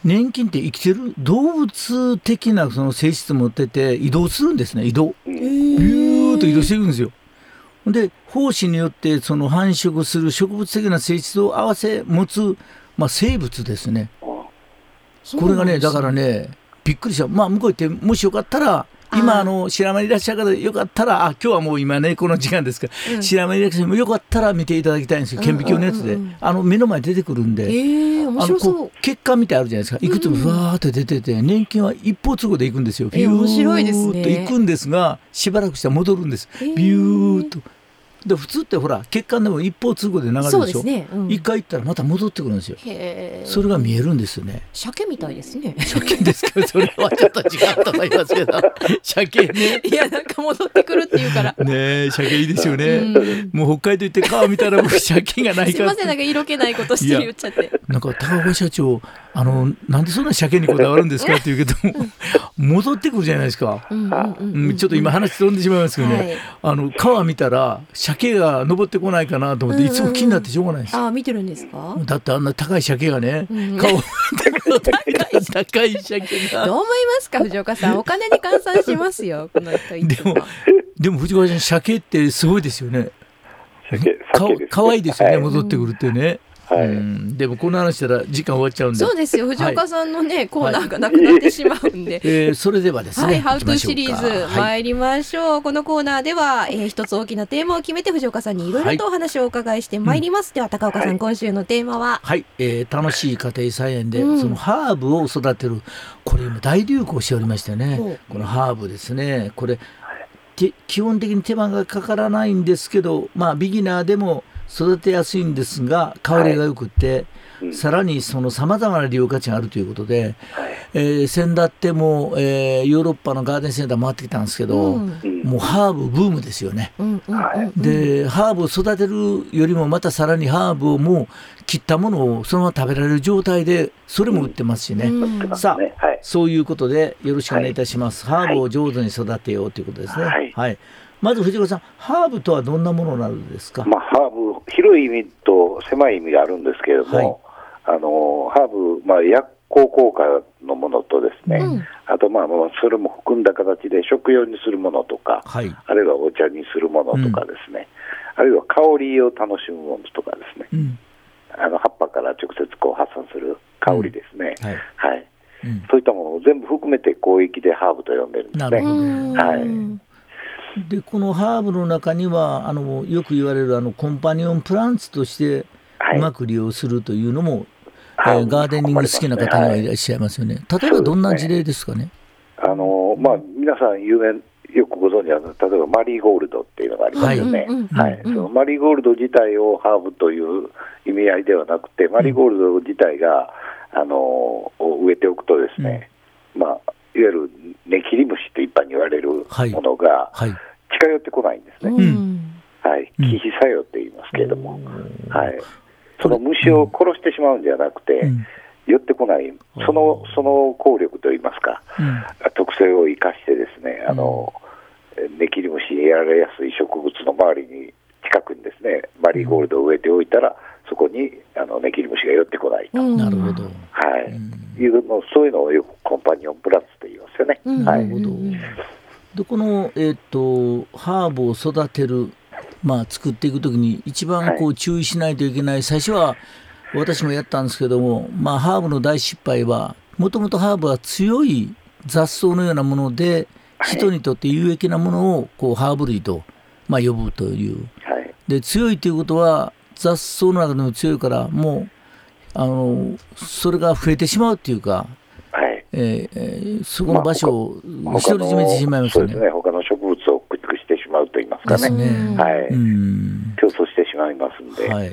Speaker 2: 年金って生きてる動物的なその性質持ってて移動するんですね移動。
Speaker 1: ビ
Speaker 2: ューッと移動していくんですよ。で胞子によってその繁殖する植物的な性質を合わせ持つ、まあ、生物ですね。これがねだからねびっくりした。まあ向こう行ってもしよかったら今
Speaker 1: あ
Speaker 2: の白間にいらっしゃる方よかったらあ今日はもう今ねこの時間ですから、
Speaker 1: うん。
Speaker 2: 白間にいらっしゃるよかったら見ていただきたいんですよ顕微鏡のやつで、
Speaker 1: うんうんうん。うん
Speaker 2: あの目の前に出てくるんで。
Speaker 1: ええ面白そう。
Speaker 2: 血管みたいあるじゃないですか。いくつもふわーって出てて、年金は一方通行で行くんですよ。
Speaker 1: え面白いですね。
Speaker 2: ビューッと行くんですがしばらくしたら戻るんです。ビューッとで普通ってほら血管でも一方通行で流れるでしょ？
Speaker 1: ね、うん、
Speaker 2: 一回行ったらまた戻ってくるんですよ。それが見えるんですよね。
Speaker 1: 鮭みたいですね。
Speaker 2: 鮭ですけどそれはちょっと違うと思いますけど。鮭ね。
Speaker 1: いやなんか戻ってくるっていうから。
Speaker 2: ねえ鮭いいですよね、
Speaker 1: うん。
Speaker 2: もう北海道行って川見たらもう鮭がない
Speaker 1: すい
Speaker 2: から
Speaker 1: ませんなんか色気ないことして言っちゃって。
Speaker 2: なんか高岡社長あのなんでそんな鮭にこだわるんですかって言うけど戻ってくるじゃないですか、
Speaker 1: うんうんうん
Speaker 2: うん、ちょっと今話飛んでしまいますけどね、
Speaker 1: はい。
Speaker 2: あの川見たら鮭が登ってこないかなと思っていつも気になってしょうがないです、
Speaker 1: ああ見てるんですか？
Speaker 2: だってあんな高い鮭がね、
Speaker 1: うん
Speaker 2: 顔高い鮭が。
Speaker 1: どう思いますか藤岡さん。お金に換算しますよ この人
Speaker 2: でもでも藤川さん鮭ってすごいですよね。
Speaker 3: 鮭
Speaker 2: か
Speaker 3: 鮭ですね。
Speaker 2: かわいいですよね、
Speaker 3: はい。
Speaker 2: 戻ってくるってね、
Speaker 3: はい。
Speaker 2: うん、でもこの話したら時間終わっちゃうんで。
Speaker 1: そうですよ。藤岡さんのね、コーナーがなくなってしまうんで、
Speaker 2: えーそれではですね、
Speaker 1: はい、ハウトシリーズ
Speaker 2: はい
Speaker 1: 参りましょう、このコーナーでは、えー一つ大きなテーマを決めて藤岡さんにいろいろとお話をお伺いしてまいります、では高岡さん、
Speaker 3: はい
Speaker 1: 今週のテーマは？
Speaker 2: はい、えー楽しい家庭菜園で、
Speaker 1: うん。
Speaker 2: そのハーブを育てるこれ今大流行しておりましてね。このハーブですね。これて基本的に手間がかからないんですけどまあビギナーでも育てやすいんですが香りがよくって、
Speaker 3: うん。
Speaker 2: さらにそのさまざまな利用価値があるということで、
Speaker 3: はい。
Speaker 2: えー先だっても、えーヨーロッパのガーデンセンター回ってきたんですけど、
Speaker 1: うん。
Speaker 3: うん。
Speaker 2: もうハーブブームですよね。
Speaker 1: うんうんうん。
Speaker 3: はい。
Speaker 2: でハーブを育てるよりもまたさらにハーブをもう切ったものをそのまま食べられる状態でそれも売ってますしね、
Speaker 1: うん。
Speaker 2: さ
Speaker 3: ねはい。
Speaker 2: そういうことでよろしくお願いいたします、
Speaker 3: はい。
Speaker 2: ハーブを上手に育てようということですね。
Speaker 3: はい
Speaker 2: まず藤子さんハーブとはどんなものなのですか、
Speaker 3: まあ、ハーブ、広い意味と狭い意味があるんですけれども、あのハーブ、まあ、薬効効果のものとですね、
Speaker 1: うん。
Speaker 3: あと、まあ、まあそれも含んだ形で食用にするものとか、
Speaker 2: はい、
Speaker 3: あるいはお茶にするものとかですね、あるいは香りを楽しむものとかですね、
Speaker 2: うん。
Speaker 3: あの葉っぱから直接こう発散する香りですね、
Speaker 2: はい。
Speaker 3: はい、
Speaker 2: うん、
Speaker 3: そういったものを全部含めて広域でハーブと呼んでるんですね。
Speaker 2: なるほど
Speaker 1: うん
Speaker 3: はい
Speaker 2: でこのハーブの中にはあのよく言われるあのコンパニオンプランツとして
Speaker 3: はい。う
Speaker 2: まく利用するというのも、
Speaker 3: はい。
Speaker 2: えーガーデニング好きな方にはいらっしゃいますよね。例えばどんな事例ですかね？
Speaker 3: あのまあ、皆さん有名、よくご存知の、例えばマリーゴールドっていうのがありますよね。
Speaker 1: はい。
Speaker 3: マリーゴールド自体をハーブという意味合いではなくて、マリーゴールド自体が、あのを植えておくとですね、まあ、いわゆるネキリムシと一般に言われるも
Speaker 2: はい。
Speaker 3: のが
Speaker 2: はい。
Speaker 3: 近寄ってこないんですね。
Speaker 1: うん。
Speaker 3: はい、
Speaker 2: うん。
Speaker 3: 忌避作用って言いますけれども、はい、その虫を殺してしまうんじゃなくて、
Speaker 2: うん。
Speaker 3: 寄ってこない、そのその効力といいますか、
Speaker 2: うん。
Speaker 3: 特性を生かしてですね、あの、ネキリムシにやられやすい植物の周りに近くにですねマリーゴールドを植えておいたら、そこにあのネキリムシが寄ってこないと、
Speaker 1: うん。
Speaker 2: なるほど。
Speaker 3: はい。
Speaker 2: うん。
Speaker 3: いうのそういうのをよくコンパニオンプランツと言いますよね。
Speaker 1: うん。
Speaker 3: はい。
Speaker 2: なるほど。でこのえっ、とハーブを育てるまあ作っていくときに一番こう注意しないといけない、最初は私もやったんですけども、まあハーブの大失敗はもともとハーブは強い雑草のようなもので
Speaker 3: はい。
Speaker 2: 人にとって有益なものをこうハーブ類とまあ呼ぶという。
Speaker 3: はい
Speaker 2: で強いということは雑草の中でも強いからもうあのそれが増えてしまうっていうか、
Speaker 3: はい。
Speaker 2: えーえーそこの場所を
Speaker 3: 他
Speaker 2: 独り占めてしまいますよね。
Speaker 3: そうです。ね。他の植物を駆逐してしまうと言いますかね、
Speaker 2: ね。
Speaker 3: はい。
Speaker 2: うん。
Speaker 3: 競争してしまいますんで、はい
Speaker 2: はい、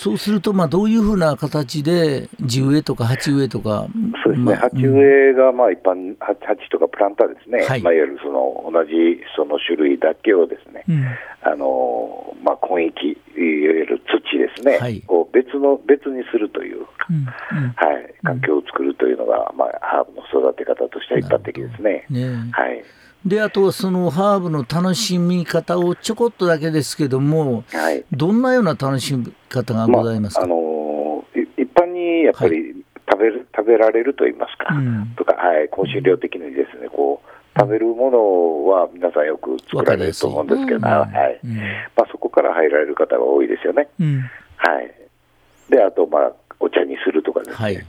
Speaker 2: そうすると、まあ、どういうふうな形で地植えとか鉢植えとか、
Speaker 3: そうですね、
Speaker 2: まあ
Speaker 3: 鉢植えがまあ一般、鉢鉢とかプランターですね、
Speaker 2: はい。
Speaker 3: いまあ、いわゆるその同じその種類だけをですね、
Speaker 2: うん。
Speaker 3: あのまあ、根域、いわゆる土ですね、
Speaker 2: はい。
Speaker 3: を別の別にするという、
Speaker 2: うんうん。
Speaker 3: はい、環境を作るというのが、まあ、ハーブの育て方としては一般的ですね。
Speaker 2: ね。
Speaker 3: はい
Speaker 2: であとはそのハーブの楽しみ方をちょこっとだけですけども
Speaker 3: はい。
Speaker 2: どんなような楽しみ方がございますか、
Speaker 3: あ、あのい一般にやっぱり食べる、食べられると言いますか、
Speaker 2: うん。
Speaker 3: とか、はい、香辛料的にですね、こう食べるものは皆さんよく作られると思うんですけど、
Speaker 1: わ
Speaker 3: はい。
Speaker 2: うん。
Speaker 3: まあ、そこから入られる方が多いですよね。
Speaker 2: うん。
Speaker 3: はい、で、あと、まあ、お茶にするとかですね、
Speaker 2: はい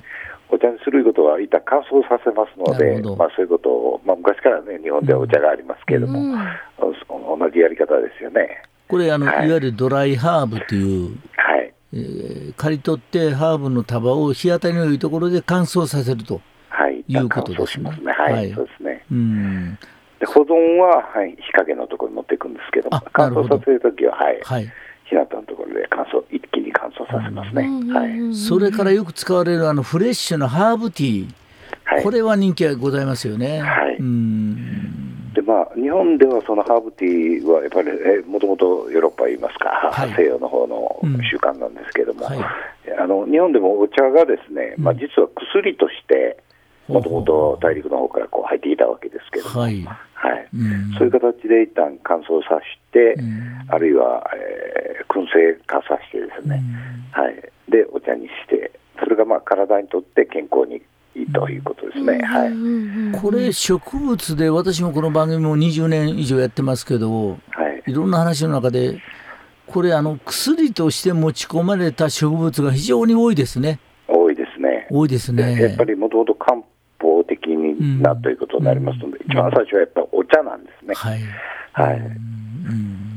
Speaker 3: お茶にすることは一旦乾燥させますのでまあ、そういうことを、まあ、昔からね、日本ではお茶がありますけれども、
Speaker 1: うん。
Speaker 3: そ同じやり方ですよね。
Speaker 2: これあの、
Speaker 3: はい。
Speaker 2: い、わゆるドライハーブという、
Speaker 3: はい。
Speaker 2: えー刈り取ってハーブの束を日当たりの良いところで乾燥させると。
Speaker 3: はい、
Speaker 2: いうことですね。
Speaker 3: 乾燥しますね。はい、
Speaker 2: はい。
Speaker 3: そうですね。
Speaker 2: うん。
Speaker 3: で保存は、はい、日陰のところに持っていくんですけど。乾燥させるときは、はい、
Speaker 2: はい。
Speaker 3: 日向のところで乾燥、一気に乾燥させますね。
Speaker 1: うん
Speaker 3: はい。
Speaker 2: それからよく使われるあのフレッシュなハーブティー、
Speaker 3: はい。
Speaker 2: これは人気がございますよね。
Speaker 3: はい。
Speaker 2: うん。
Speaker 3: でまあ、日本ではそのハーブティーはやっぱりもともとヨーロッパ言いますか、
Speaker 2: はい。
Speaker 3: 西洋の方の
Speaker 2: うん
Speaker 3: 習慣なんですけども、
Speaker 2: はい。
Speaker 3: あの日本でもお茶がですね、まあ、
Speaker 2: うん
Speaker 3: 実は薬として、もともと大陸の方からこう入っていたわけですけども、
Speaker 2: はい。
Speaker 3: はい。
Speaker 2: うん。
Speaker 3: そういう形で一旦乾燥させて、
Speaker 2: うん。
Speaker 3: あるいは、えー燻製化させてですね、はい、でお茶にして、それがまあ体にとって健康にいいということですね。はい。
Speaker 1: い
Speaker 2: これ植物で私もこの番組も20年以上やってますけど
Speaker 3: はい。
Speaker 2: いろんな話の中でこれあの薬として持ち込まれた植物が非常に多いですね。
Speaker 3: 多いですね。
Speaker 2: 多いですね。
Speaker 3: やっぱりもともと漢方的になということになりますので、一番最初はやっぱりお茶なんですね。
Speaker 2: はい。
Speaker 3: はい。
Speaker 2: うん。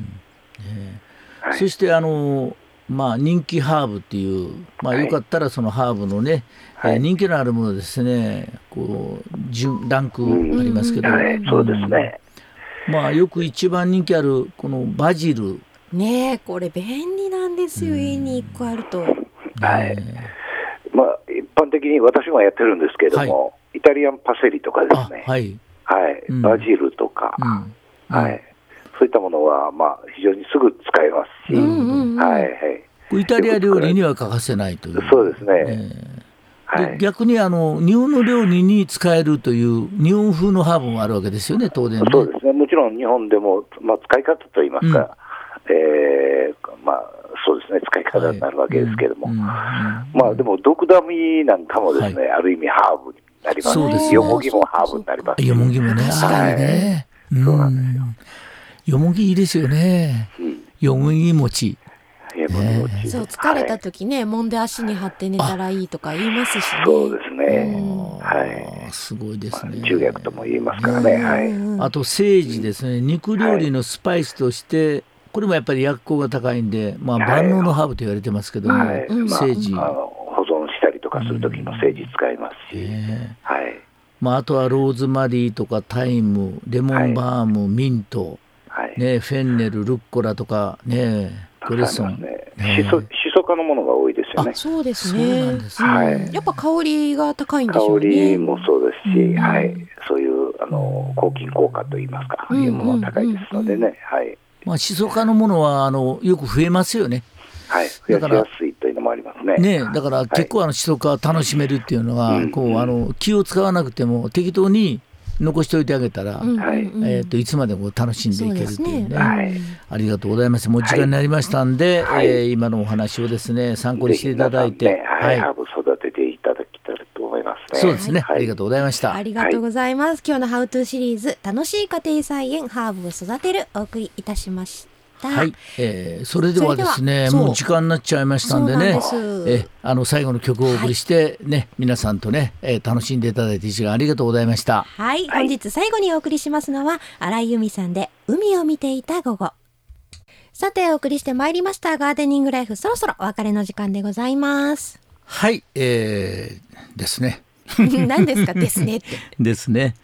Speaker 2: そしてあのまあ人気ハーブっていうまあ
Speaker 3: はい。
Speaker 2: よかったらそのハーブのね、
Speaker 3: はい。
Speaker 2: えー人気のあるものですね。こう順ランクありますけど、
Speaker 3: はい、そうですね。
Speaker 2: まあよく一番人気あるこのバジル、
Speaker 1: ねえこれ便利なんですよ、家に一個あると。
Speaker 3: はい。
Speaker 2: ね
Speaker 3: まあ、一般的に私もやってるんですけども、イタリアンパセリとかで
Speaker 2: あ
Speaker 3: すね、
Speaker 2: はい、
Speaker 3: はい。
Speaker 2: うん。
Speaker 3: バジルとか、
Speaker 2: うん。
Speaker 3: はい、そういったものは、まあ、非常にすぐ使えますし、
Speaker 1: うんうんうん。
Speaker 3: はいはい。
Speaker 2: イタリア料理には欠かせないという。
Speaker 3: そうですね。
Speaker 2: え
Speaker 3: はい、
Speaker 2: ーで逆にあの日本の料理に使えるという日本風のハーブもあるわけですよね当然ね。
Speaker 3: そうですね、もちろん日本でも、まあ、使い方といいますか、えーまあ、そうですね、使い方になるわけですけれども、
Speaker 2: はい。うんうん
Speaker 3: まあ、でも、毒ダミなんかもですね、ある意味ハーブになります。し、
Speaker 2: そうですね。
Speaker 3: よもぎもハーブになります。し、
Speaker 2: よもぎもね、あれね。
Speaker 3: そうなんですよ。
Speaker 2: よもぎいいですよね。
Speaker 3: うん。
Speaker 2: よもぎ餅。
Speaker 3: よもぎ餅。
Speaker 1: そう疲れた時ね、揉んで足に貼って寝たらいいとか言いますしね。
Speaker 3: はいそうですね、
Speaker 2: あーすごいですね。
Speaker 3: 中薬とも言いますからね、はい、
Speaker 1: うん
Speaker 2: あと、セージですね。肉料理のスパイスとして、これもやっぱり薬効が高いんで、まあ、
Speaker 3: はい。
Speaker 2: 万能のハーブと言われてますけども、セージ。
Speaker 3: 保存したりとかするときの政治使いますし、
Speaker 2: ね
Speaker 3: はい、
Speaker 2: まあ、あとはローズマリーとかタイム、レモンバーム、ミント、
Speaker 3: はい、
Speaker 2: ね、フェンネル、ルッコラとか、ね、クレソン。
Speaker 3: ね
Speaker 2: ね。
Speaker 3: しそしそ科のものが多いですよね。
Speaker 1: そうですね。
Speaker 2: んです
Speaker 1: うん
Speaker 3: はい。
Speaker 1: やっぱ香りが高いんでしょ
Speaker 3: 香
Speaker 1: うね。
Speaker 3: りもそうですし、
Speaker 1: うん。
Speaker 3: はい、そういうあの抗菌効果といいますか、
Speaker 1: うん
Speaker 3: いうものが高いですのでね、はい、
Speaker 2: まあ、シソ科のものはあのよく増えますよね。
Speaker 3: はい、増やしやすいというのもありますね。
Speaker 2: ねだから結構あのシソ科楽しめるっていうのは、
Speaker 3: うん
Speaker 2: こうあの気を使わなくても適当に残しておいてあげたら、
Speaker 1: うん
Speaker 3: はい
Speaker 1: うん。うん
Speaker 2: えー、といつまでも楽しんでいけるっていうね
Speaker 3: はい。
Speaker 2: ありがとうございます。もう時間になりましたんで、
Speaker 3: はい。
Speaker 2: えー今のお話をですね参考にしていただいて、
Speaker 3: ねはい、ハーブ育てていただきたいと思いますね。
Speaker 2: そうですね、
Speaker 3: はい。
Speaker 2: ありがとうございました。
Speaker 1: ありがとうございます、今日のハウトゥーシリーズ楽しい家庭菜園ハーブを育てるお送りいたしました
Speaker 2: はい、えーそれではですねもう時間になっちゃいましたんでねえあの最後の曲をお送りしてね、皆さんとね、えー楽しんでいただいて一時間ありがとうございました。
Speaker 1: はい、
Speaker 3: はい。
Speaker 1: 本日最後にお送りしますのは新井由美さんで海を見ていた午後。さてお送りしてまいりましたガーデニングライフそろそろお別れの時間でございます。
Speaker 2: はい。えー、ですね。
Speaker 1: 何ですか？ですねって。
Speaker 2: ですね、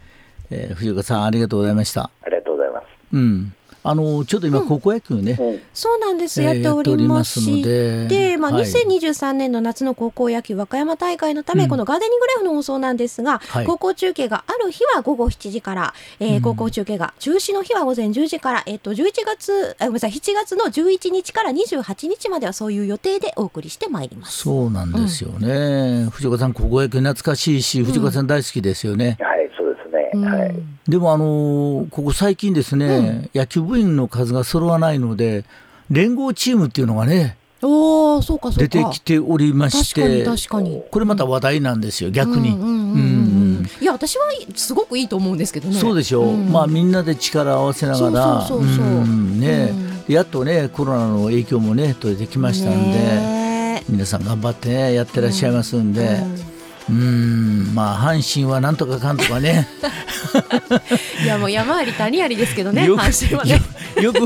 Speaker 2: えー藤岡さんありがとうございました。
Speaker 3: ありがとうございます。
Speaker 2: うんあのちょっと今高校野球ね、
Speaker 3: うん
Speaker 1: そうなんです、
Speaker 2: えー
Speaker 1: やっておりますし。
Speaker 2: てで
Speaker 1: まあ、
Speaker 2: はい。
Speaker 1: 2023年の夏の高校野球和歌山大会のため、
Speaker 2: うん。
Speaker 1: このガーデニングライフの放送なんですが、
Speaker 2: はい。
Speaker 1: 高校中継がある日は午後7時から、えー
Speaker 2: うん。
Speaker 1: 高校中継が中止の日は午前10時から、えっと11月あごめんなさい7月の11日から28日まではそういう予定でお送りしてまいります。
Speaker 2: そうなんですよね、藤岡さん高校野球懐かしいし藤岡さん大好きですよね、
Speaker 3: はい、そうですはい。
Speaker 2: でもあのーここ最近ですね、野球部員の数が揃わないので連合チームっていうのがね
Speaker 1: おーそうかそうか。
Speaker 2: 出てきておりまし
Speaker 1: 確かに
Speaker 2: て
Speaker 1: 確かに。
Speaker 2: これまた話題なんですよ逆に、
Speaker 1: うんうんうんうん
Speaker 2: うん。
Speaker 1: いや私はすごくいいと思うんですけどね。
Speaker 2: そうでしょう、
Speaker 1: ん。
Speaker 2: まあみんなで力を合わせながらやっとねコロナの影響もね取れてきましたんで、
Speaker 1: ね。
Speaker 2: 皆さん頑張ってねやってらっしゃいますんで、
Speaker 1: うん
Speaker 2: うんまあ阪神はなんとかかんとかね。
Speaker 1: いやもう山あり谷ありですけどね阪神はね。
Speaker 2: よく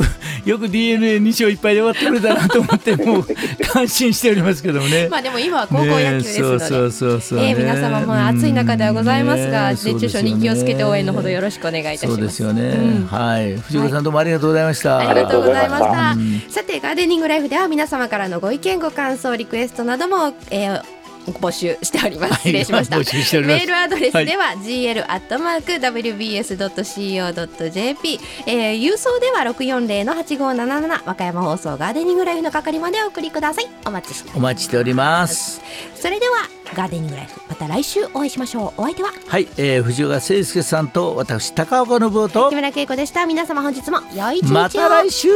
Speaker 2: よく d n a 2勝いっぱいで終わってくれたなと思ってもう 感心しておりますけどもね。
Speaker 1: まあでも今は高校野球ですので、
Speaker 2: ね
Speaker 1: えー皆様も暑い中ではございますが、
Speaker 2: うん
Speaker 1: 熱中症に気をつけて応援のほどよろしくお願いいたします。
Speaker 2: そうですよね、
Speaker 1: うん。
Speaker 2: はい。藤岡さんどうもありがとうございました、
Speaker 1: ありがとうございました。さて、ガーデニングライフでは皆様からのご意見、ご感想、リクエストなども、えー募集しております。失礼しました。メールアドレスでは、gl アットマーク wbs ドット co ドット jp、えー、郵送では六四零の八五七七和歌山放送ガーデニングライフの係までお送りください。お待ちして
Speaker 2: お待ちしております
Speaker 1: ます。それではガーデニングライフまた来週お会いしましょう。お相手は？
Speaker 2: はい、えー、藤岡誠介さんと私高岡信夫と
Speaker 1: 木村恵子でした。皆様本日も良い一日を。
Speaker 2: また来週